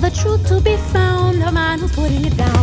the truth to be found. the man who's putting it down.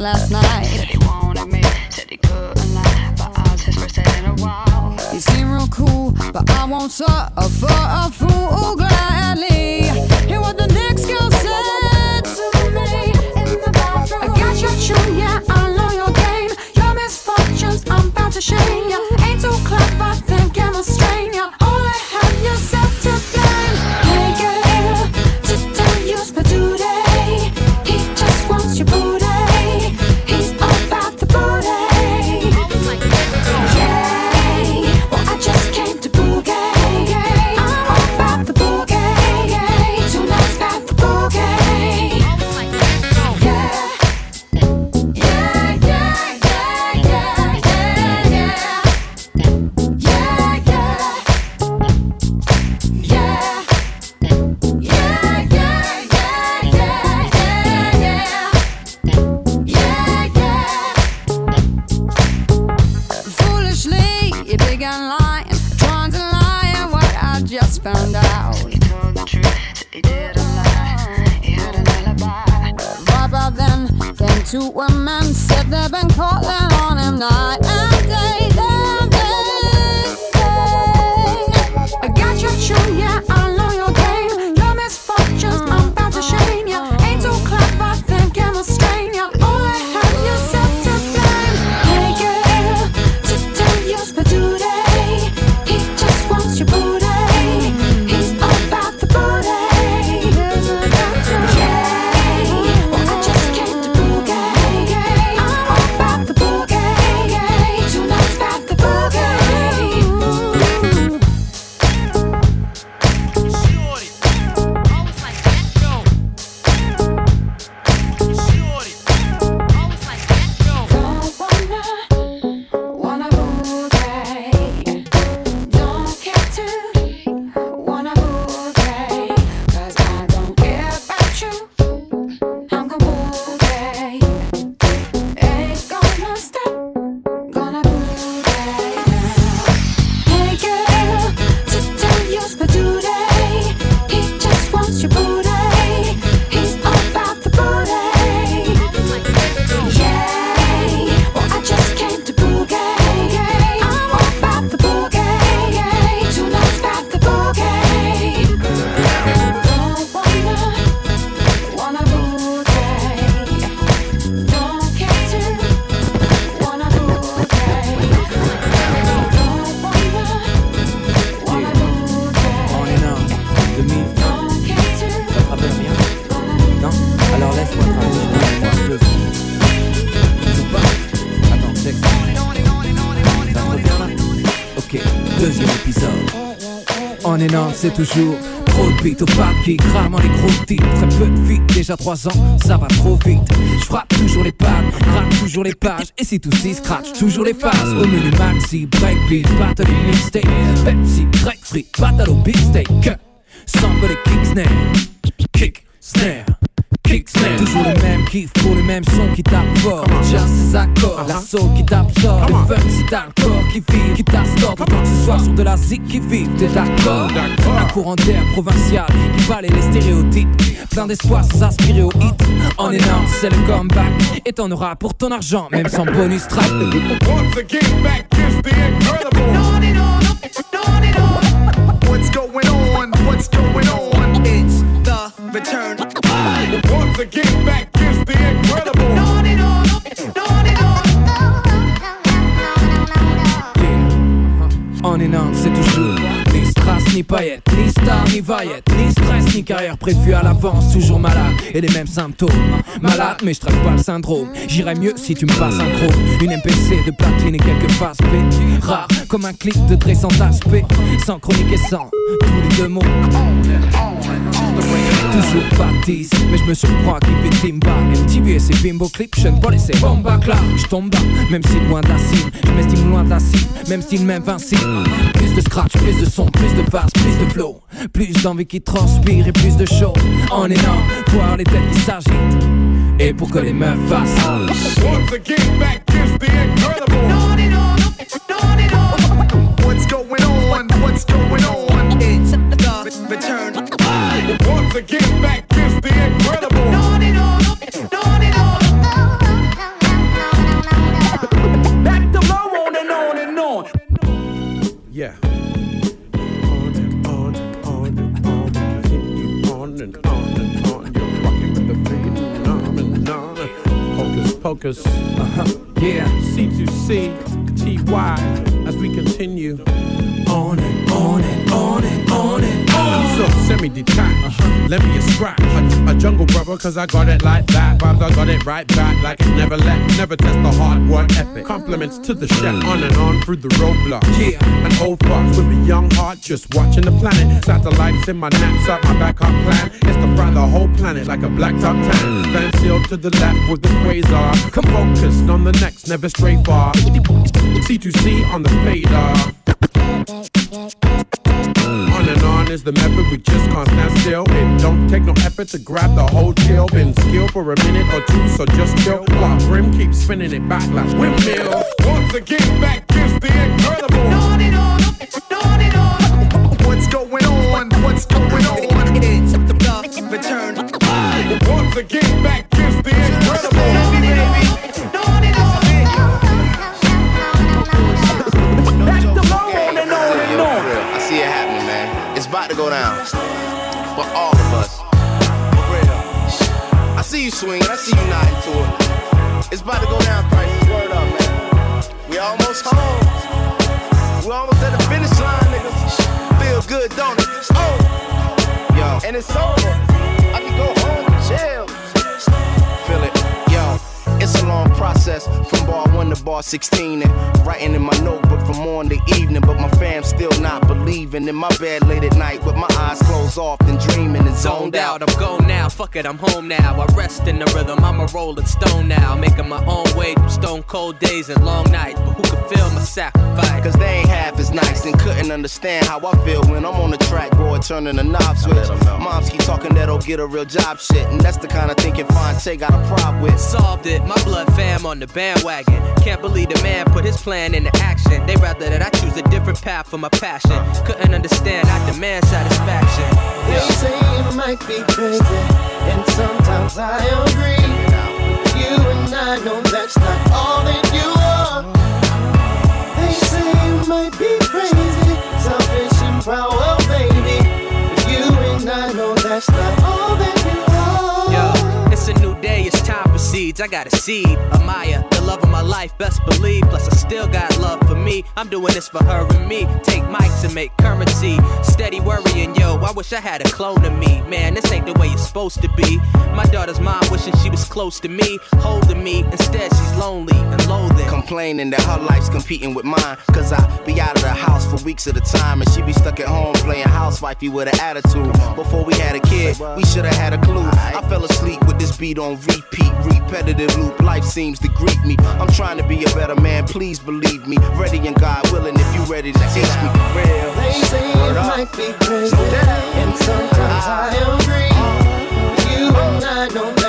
last night. Said he wanted me, said he couldn't lie, but I was his first in a while. You seem real cool, but I won't suffer a fool gladly. C'est toujours trop de beat au qui crame en les gros titres. Très peu de vie, déjà 3 ans, ça va trop vite. Je frappe toujours les pattes, gratte toujours les pages. Et si tout s'y scratch, toujours les phases. Au menu maxi, breakbeat, battle et mixtape. Pepsi, Drake free, battle au big steak. Sample les kick Pour les mêmes sons qui tapent fort. Le jazz, ses accords, l'assaut qui t'absorbe. Le fun, si t'as le corps qui vit, qui t'assorbe. Autant que ce soit sur de la zik qui vive, t'es d'accord. Un courant d'air provincial qui balaye les stéréotypes. Plein d'espoir sans aspirer au hit. En énorme, c'est le comeback. Et t'en auras pour ton argent, même sans bonus track. Once again, back is the incredible. What's going on? What's going on? It's the return. Once again, back ni paillettes, ni star, ni vaillette, ni stress, ni carrière prévue à l'avance, toujours malade et les mêmes symptômes. Malade, mais je traite pas le syndrome. J'irais mieux si tu me passes un gros. Une MPC de platine et quelques faces B. Rare comme un clip de Dre sans HP, sans chronique et sans tous les deux mots. Toujours baptiste, mais je me surprends qui fait Timba. MTV et ses bimbo clips, je ne pas laisser bomba clap Je tombe bas, même si loin de la cible Je m'estime loin de la cible, même style m'invincible Plus de scratch, plus de son, plus de bass, plus de flow. Plus d'envie qui transpire et plus de show En énorme, voir les têtes qui s'agitent Et pour que les meufs fassent. Once again, back is the incredible. What's going on? What's going on? It's the return Once again, back is the incredible. Back to low on and on and on. Yeah. On and on and on and on. Continue on and on and on. You're rocking with the phenomenon. Hocus pocus. Uh-huh, yeah C2C, TY. As we continue. On and on and on and on and so semi-detached. Let me a scratch. A, a jungle brother, cause I got it like that. Vibes, I got it right back, like it never left. Never test the hard work ethic. Compliments to the chef, mm. on and on through the roadblock. Yeah. An old fox with a young heart, just watching the planet. Satellites in my knapsack, my backup plan is to fry the whole planet like a blacktop tan. Van mm. sealed to the left with the quasar. Come focused on the next, never stray far. C2C on the fader. On and on is the method, we just can't stand still. It don't take no effort to grab the whole chill. Been still for a minute or two, so just chill. While Grim keeps spinning it back like windmill. Once again, back is the incredible. On and on, on and on. What's going on? What's going on? It's the return Once again, back is the incredible. For all of us. For real. I see you swinging. I see you nodding to it. It's about to go down, Price. Word up, man. We almost home. We almost at the finish line, niggas. Feel good, don't it? Oh, yo, and it's over. It's a long process from bar one to bar 16 and writing in my notebook from morning to evening. But my fam still not believing in my bed late at night with my eyes closed off and dreaming and zoned out. I'm gone now, fuck it, I'm home now. I rest in the rhythm, I'm a rolling stone now. Making my own way through stone cold days and long nights. But who can feel my sacrifice? Cause they ain't half as nice and couldn't understand how I feel when I'm on the track, boy, turning the knob switch. Moms keep talking that I'll get a real job shit. And that's the kind of thinking Phonte got a problem with. Solved it, my blood fam on the bandwagon. Can't believe the man put his plan into action. They rather that I choose a different path for my passion. Couldn't understand, I demand satisfaction. They say it might be crazy, and sometimes I agree. You and I know that's not I got a seed, Amaya, the love my life, best believe. Plus, I still got love for me. I'm doing this for her and me. Take mics and make currency. Steady worrying, yo. I wish I had a clone of me. Man, this ain't the way it's supposed to be. My daughter's mom wishing she was close to me, holding me. Instead, she's lonely and loathing. Complaining that her life's competing with mine. Cause I be out of the house for weeks at a time. And she be stuck at home playing housewifey with an attitude. Before we had a kid, we should've had a clue. I fell asleep with this beat on repeat, repetitive loop. Life seems to greet me. I'm trying to be a better man, please believe me. Ready and God willing if you ready to teach me real. They say it might be crazy, and sometimes I agree. You and I know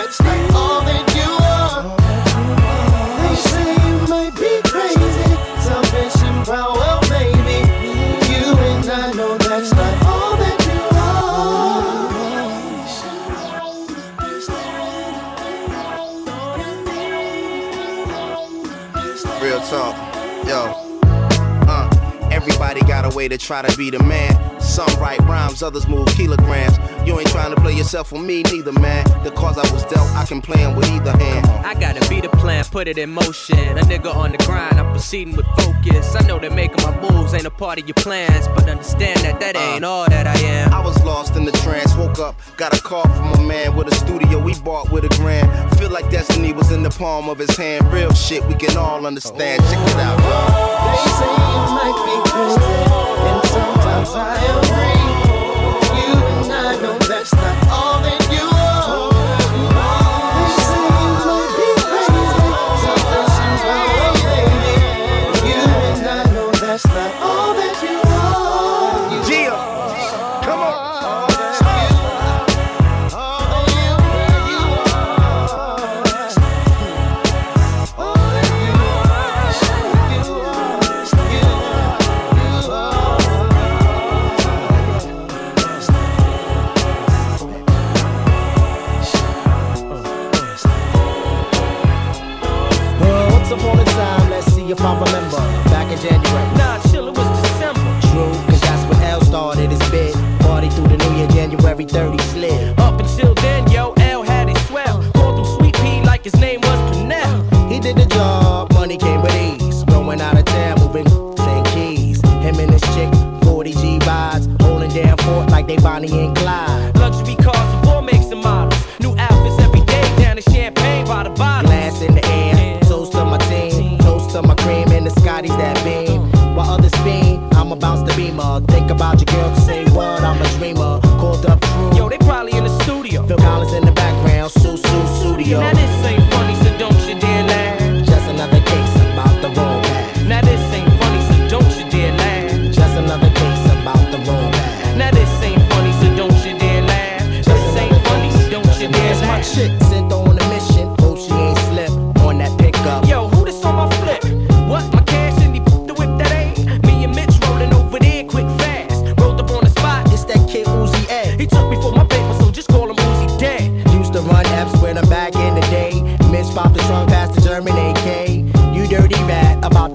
way to try to be the man. Some write rhymes, others move kilograms. You ain't trying to play yourself with me, neither, man. The cause I was dealt, I can play 'em with either hand. I gotta be the plan, put it in motion. A nigga on the grind, I'm proceeding with focus. I know that making my moves ain't a part of your plans, but understand that that uh. ain't all that I am. I was lost in the trance, woke up, got a call from a man with a studio we bought with a grand. Feel like destiny was in the palm of his hand. Real shit we can all understand. Check it out, They say it might be crazy,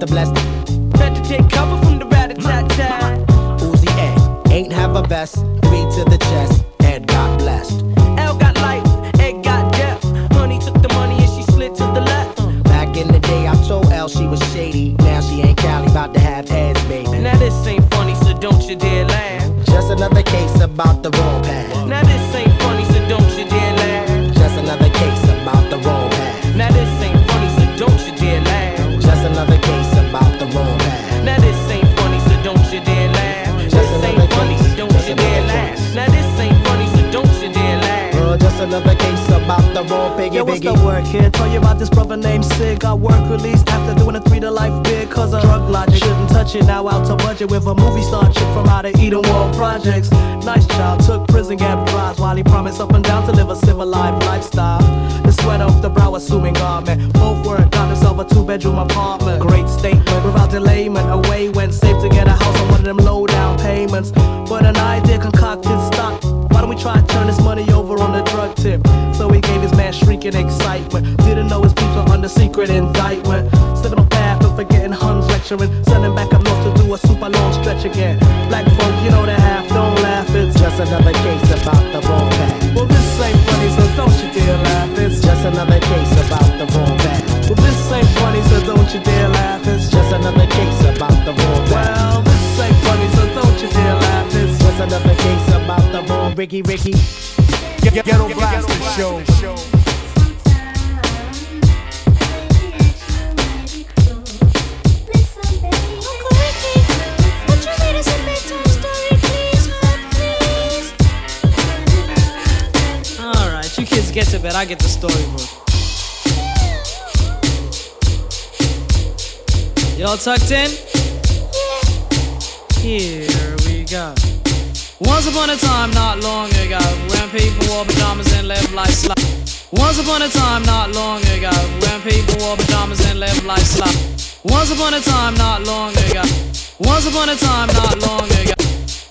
Had to take cover from the rat a tat tat. Uzi A. Ain't have a vest. Three to the chest. It now out to budget with a movie star chick from out of Eden World Projects. Nice child, took prison gap drives while he promised up and down to live a civilized lifestyle. The sweat off the brow, assuming garment. Both work, got himself a two bedroom apartment. Great statement without delayment. Away went safe to get a house on one of them low down payments. But an idea concocted stock. Why don't we try to turn this money over on the drug tip? So he gave his man shrieking excitement. Didn't know his people under secret indictment. Slipping on path of forgetting Huns lecturing again. Black folk, you know the half, don't laugh. It's just another case about the wrong path. Well, this ain't funny, so don't you dare laugh. It's just another case about the wrong path. Well, this ain't funny, so don't you dare laugh. It's just another case about the wrong path. Well, this ain't funny, so don't you dare laugh. It's just another case about the wrong Ricky Ricky. Ghetto Blaster Show. show. Get to bed, I get the storybook. Y'all tucked in? Here we go. Once upon a time, not long ago, when people wore pajamas and lived life slow. Once upon a time, not long ago, when people wore pajamas and lived life slow. Once upon a time, not long ago. Once upon a time, not long ago.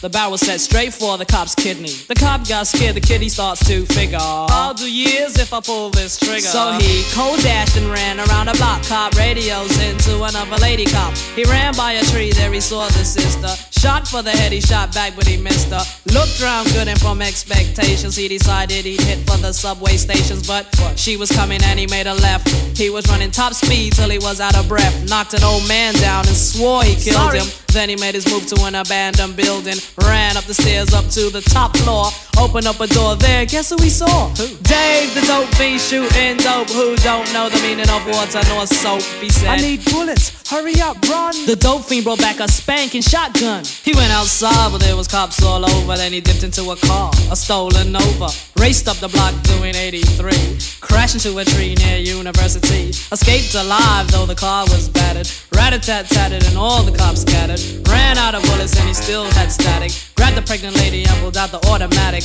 The barrel set straight for the cop's kidney. The cop got scared, the kid he starts to figure. I'll do years if I pull this trigger. So he cold dashed and ran around a block. Cop radios into another lady cop. He ran by a tree, there he saw the sister. Shot for the head, he shot back, but he missed her. Looked round good and from expectations, he decided he'd hit for the subway stations. But she was coming and he made a left. He was running top speed till he was out of breath. Knocked an old man down and swore he killed Sorry. him. Then he made his move to an abandoned building. Ran up the stairs up to the top floor. Opened up a door there. Guess who he saw? Dave, the dope fiend shooting dope. Who don't know the meaning of water nor soap? He said, I need bullets. Hurry up, run. the dope fiend brought back a spanking shotgun. He went outside, but there was cops all over. Then he dipped into a car, a stolen Nova. Raced up the block doing 83. Crashed into a tree near University. Escaped alive, though the car was battered. Rat-a-tat-tatted and all the cops scattered. Ran out of bullets and he still had static. Grabbed the pregnant lady and pulled out the automatic.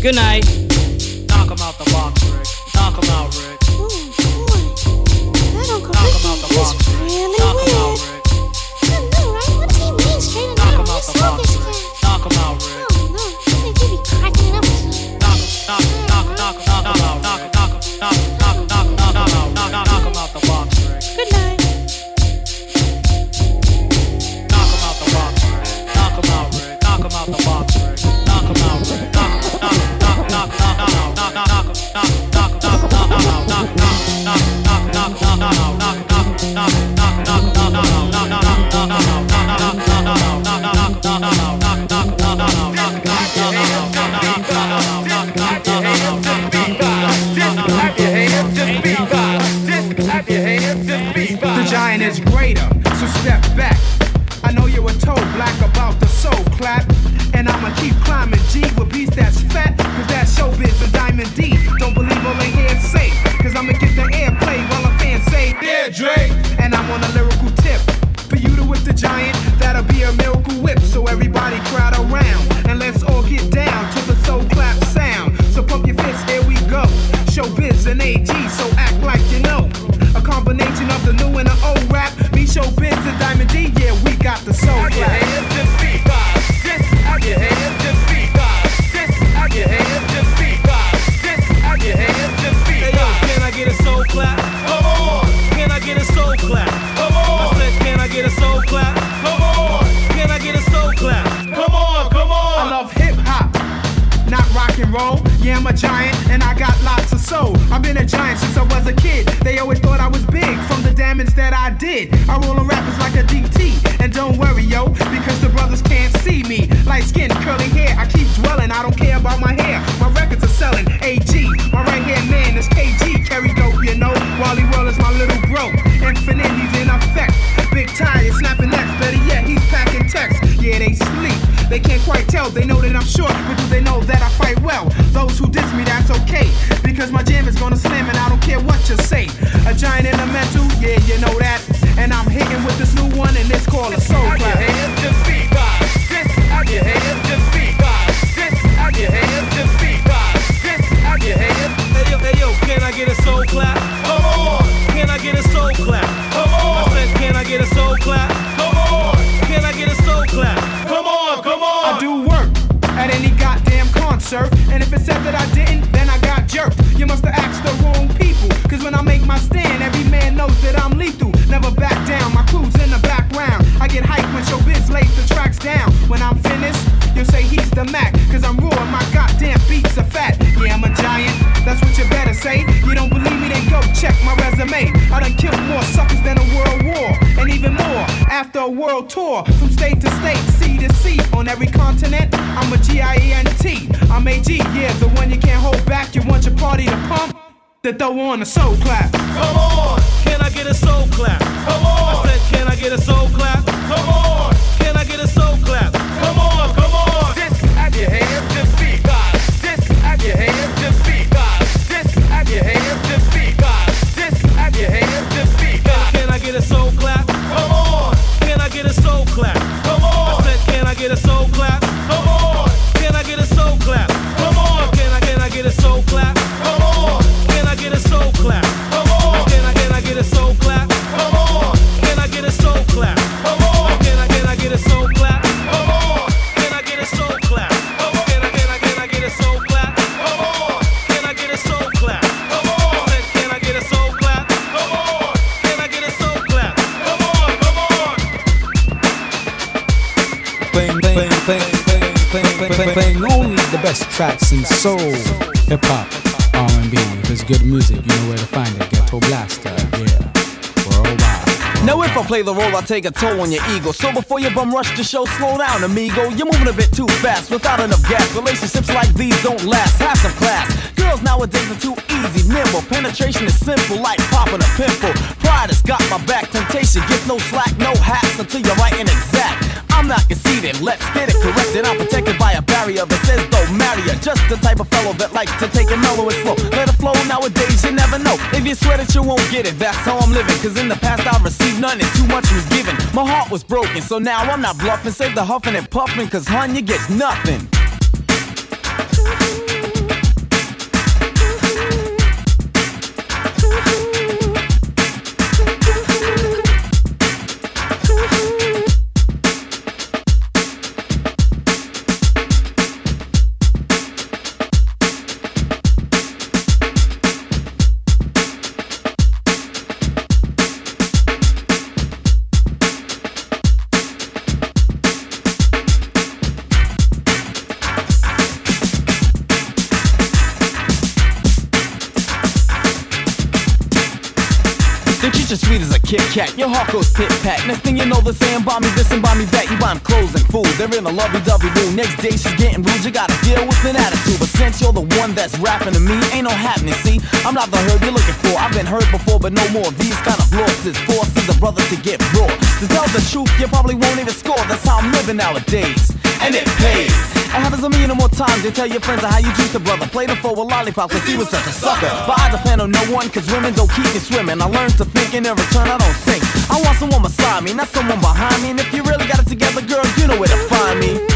Good night. Knock him out the box, Rick. Knock him out, Rick. Knock him out the box. Rick. Knock him out, Rick. Is greater, so step back. I know you're a toe black about the soul clap. And I'ma keep climbing G with beats that's fat. Cause that's showbiz and Diamond D. Don't believe all they hear say. Cause I'ma get the airplay while a fan say, Yeah, Dre. And I'm on a lyrical tip. For you to whip the giant, that'll be a miracle whip. So everybody crowd around. And let's all get down to the soul clap sound. So pump your fists, here we go. Showbiz and AG, so act like you know. A combination of the new and the old rap. Me, Showbiz and Diamond D, yeah, we got the soul. since I was a kid. They always thought I was big from the damage that I did. I roll on rappers like a DT. And don't worry, yo, because the brothers can't see me. Light skin, curly hair, I keep dwelling. I don't care about my hair. My records are selling. AG, my right hand man is KG. Carry dope, you know. Wally World is my little bro. Infinity's he's in effect. Big tire, snapping necks. Better yet, he's packing text. Yeah, they can't quite tell, they know that I'm short, but do they know that I fight well? Those who diss me, that's okay. Because my jam is gonna slam and I don't care what you say. A giant in the mental, yeah, you know that. And I'm hitting with this new one, and it's called a soul clap. Just beat by. This out your head. Just beat by. This out your head. Just beat by. This out your head. Hey yo, hey yo, can I get a soul clap? Come on. Can I get a soul clap? Come on. I said, can I get a soul clap? And if it said that I didn't, then I got jerked. You must have asked the wrong people. Cause when I make my stand, every man knows that I'm lethal. Never back down, my crew's in the background. I get hyped when showbiz lays the tracks down. When I'm finished, you'll say he's the Mac. Cause I'm raw my goddamn beats are fat. Yeah, I'm a giant, that's what you better say. You don't believe me, then go check my resume. I done killed more suckers than a world war. And even more after a world tour. From state to state, sea to sea. On every continent, I'm a G-I-E-N-T. I'm a G, yeah, the one you can't hold back. You want your party to pump? Then throw on a soul clap. Come on. Can I get a soul clap? Come on. I said, can I get a soul clap? Come on. Tracks in soul, hip hop, R&B. If it's good music, you know where to find it. Ghetto Blaster, yeah, worldwide. Now if I play the role, I take a toll on your ego. So before you bum rush the show, slow down, amigo. You're moving a bit too fast without enough gas. Relationships like these don't last. Have some class. Girls nowadays are too easy, nimble. Penetration is simple, like popping a pimple. Pride has got my back. Temptation gets no slack, no hats until you're right and exact. I'm not conceited, let's get it corrected. I'm protected by a barrier that says don't marry her. Just the type of fellow that likes to take it mellow and slow. Let it flow nowadays, you never know. If you swear that you won't get it, that's how I'm living. Cause in the past I received none and too much was given. My heart was broken, so now I'm not bluffing. Save the huffing and puffing, cause hun, you get nothing. Kat, your heart goes pit pat. Next thing you know, they're saying buy me this and buy me that. You buy 'em clothes and food, they're in a lovey dovey mood. Next day she's getting rude, you gotta deal with an attitude. But since you're the one that's rapping to me, ain't no happening. See, I'm not the herd you're looking for. I've been hurt before, but no more. These kind of losses forces a brother to get raw. To tell the truth, you probably won't even score. That's how I'm living nowadays, and it pays. It happens a million or more times. You tell your friends how you treat the brother. Play the fool with lollipop, cause he was such a sucker. But I depend on no one, cause women don't keep me swimming. I learned to think and in return I don't sink. I want someone beside me, not someone behind me. And if you really got it together, girl, you know where to find me.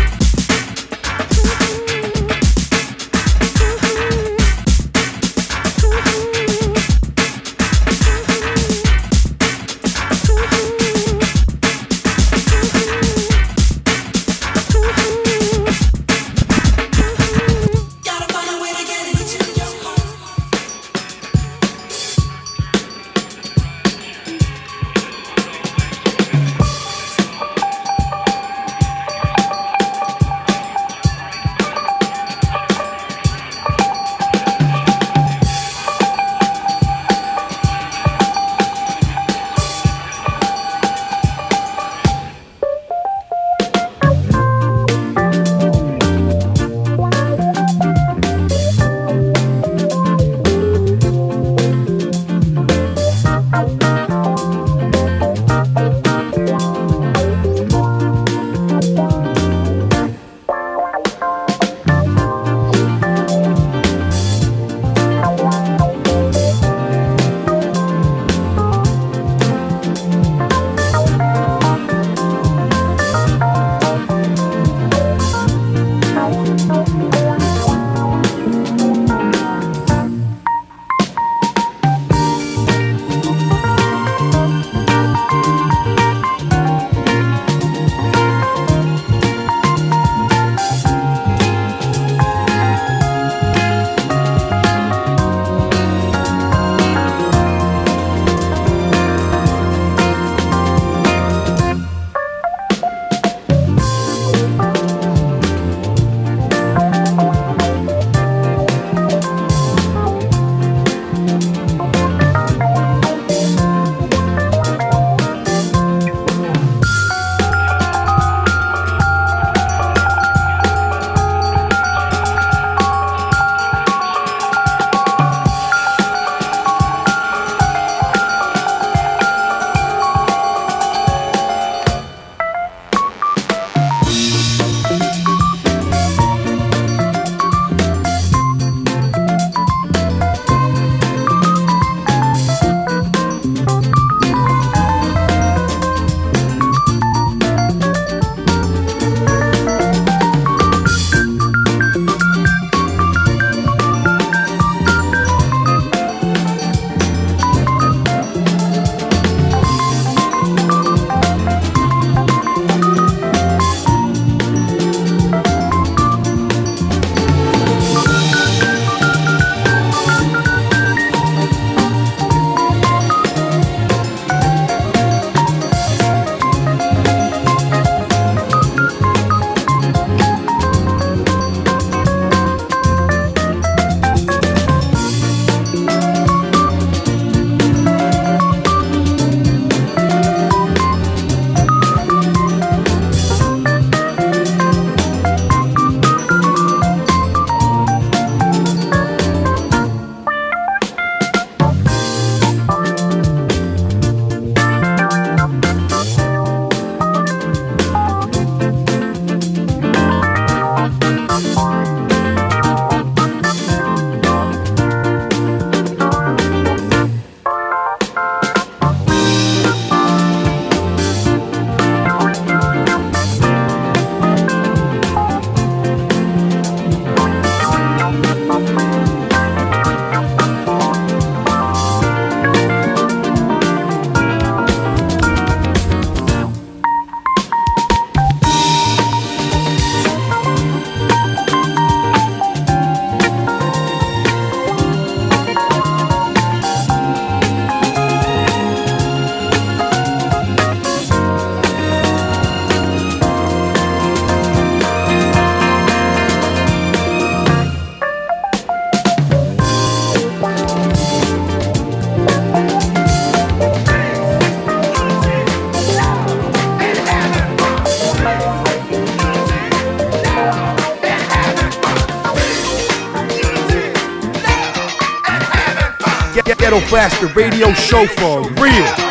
Ghetto Blaster Radio Show for real.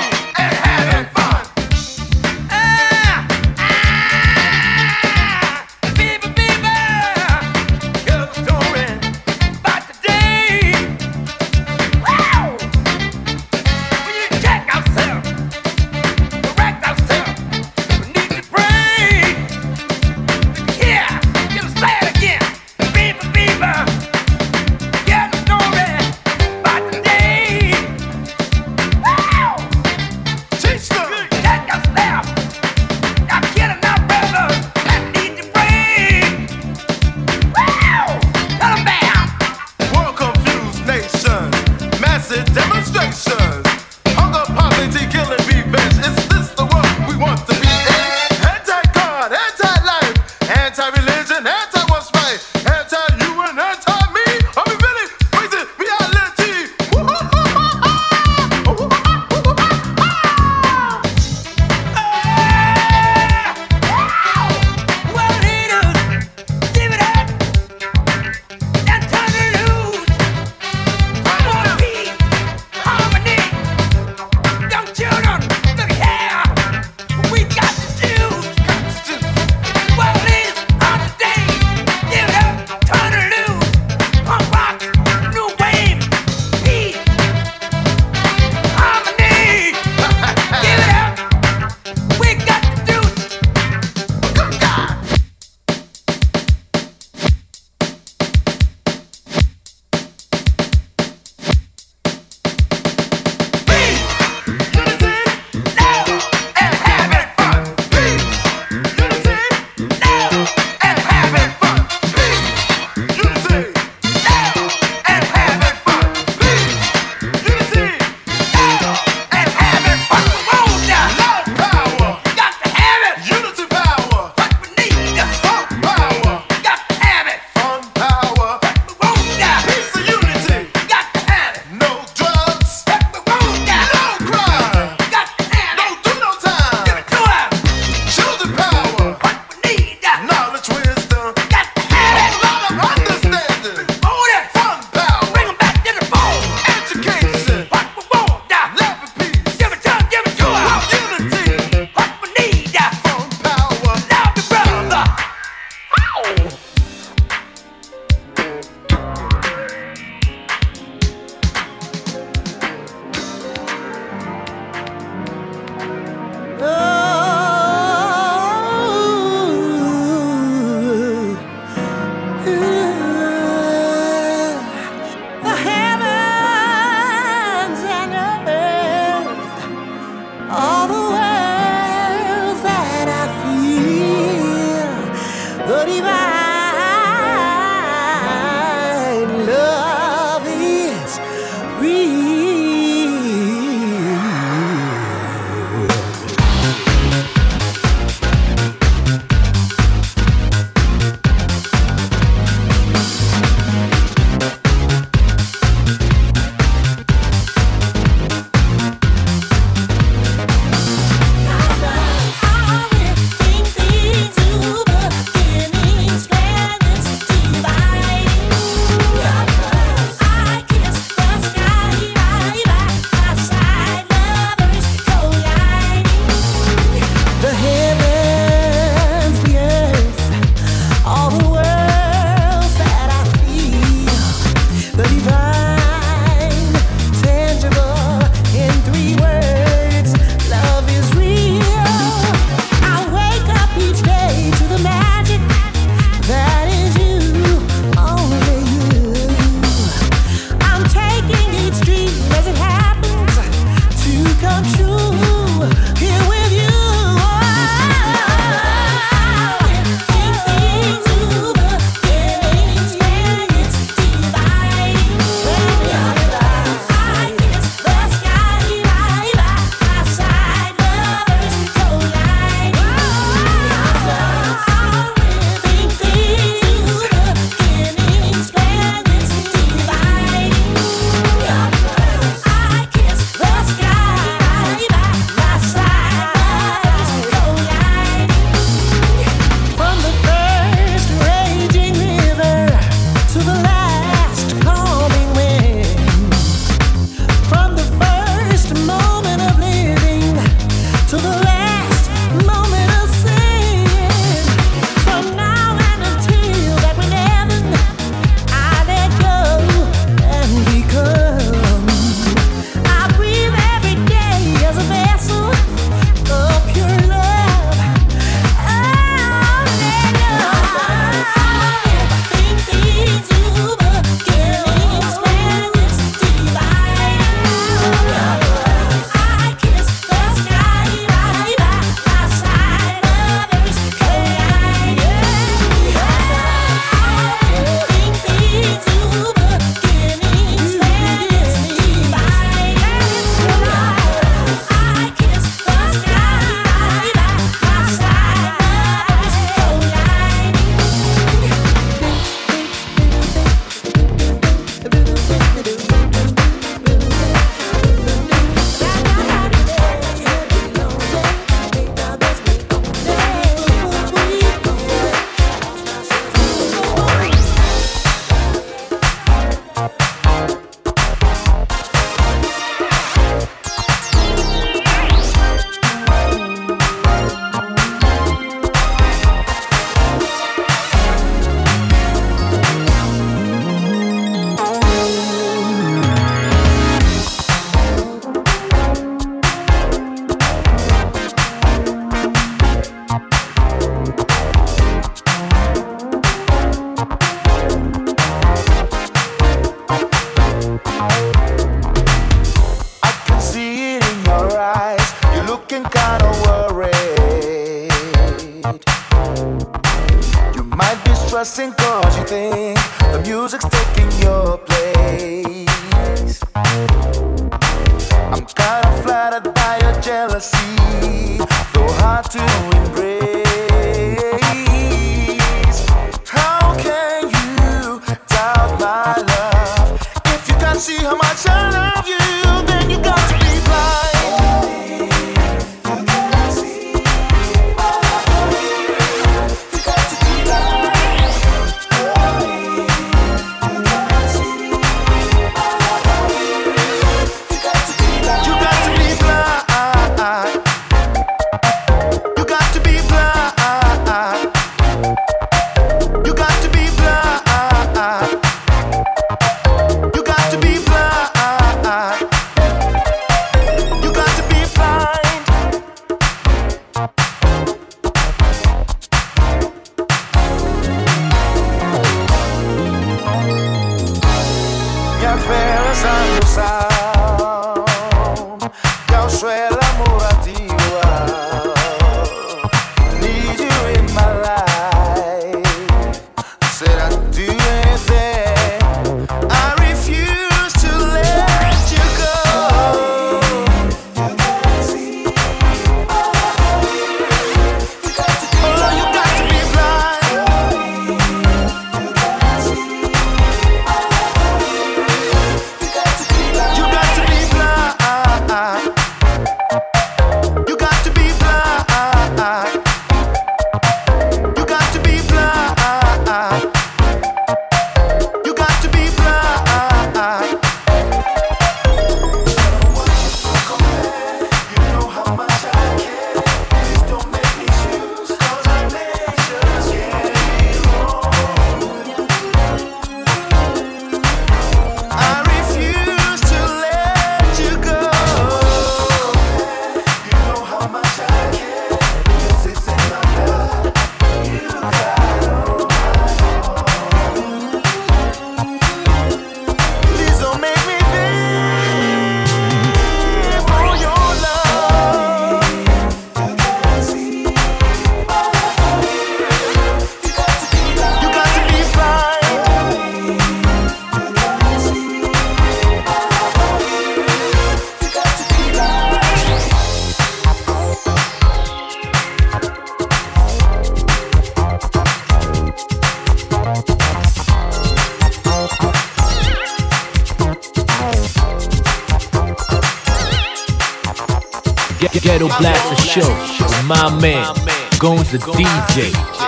The DJ.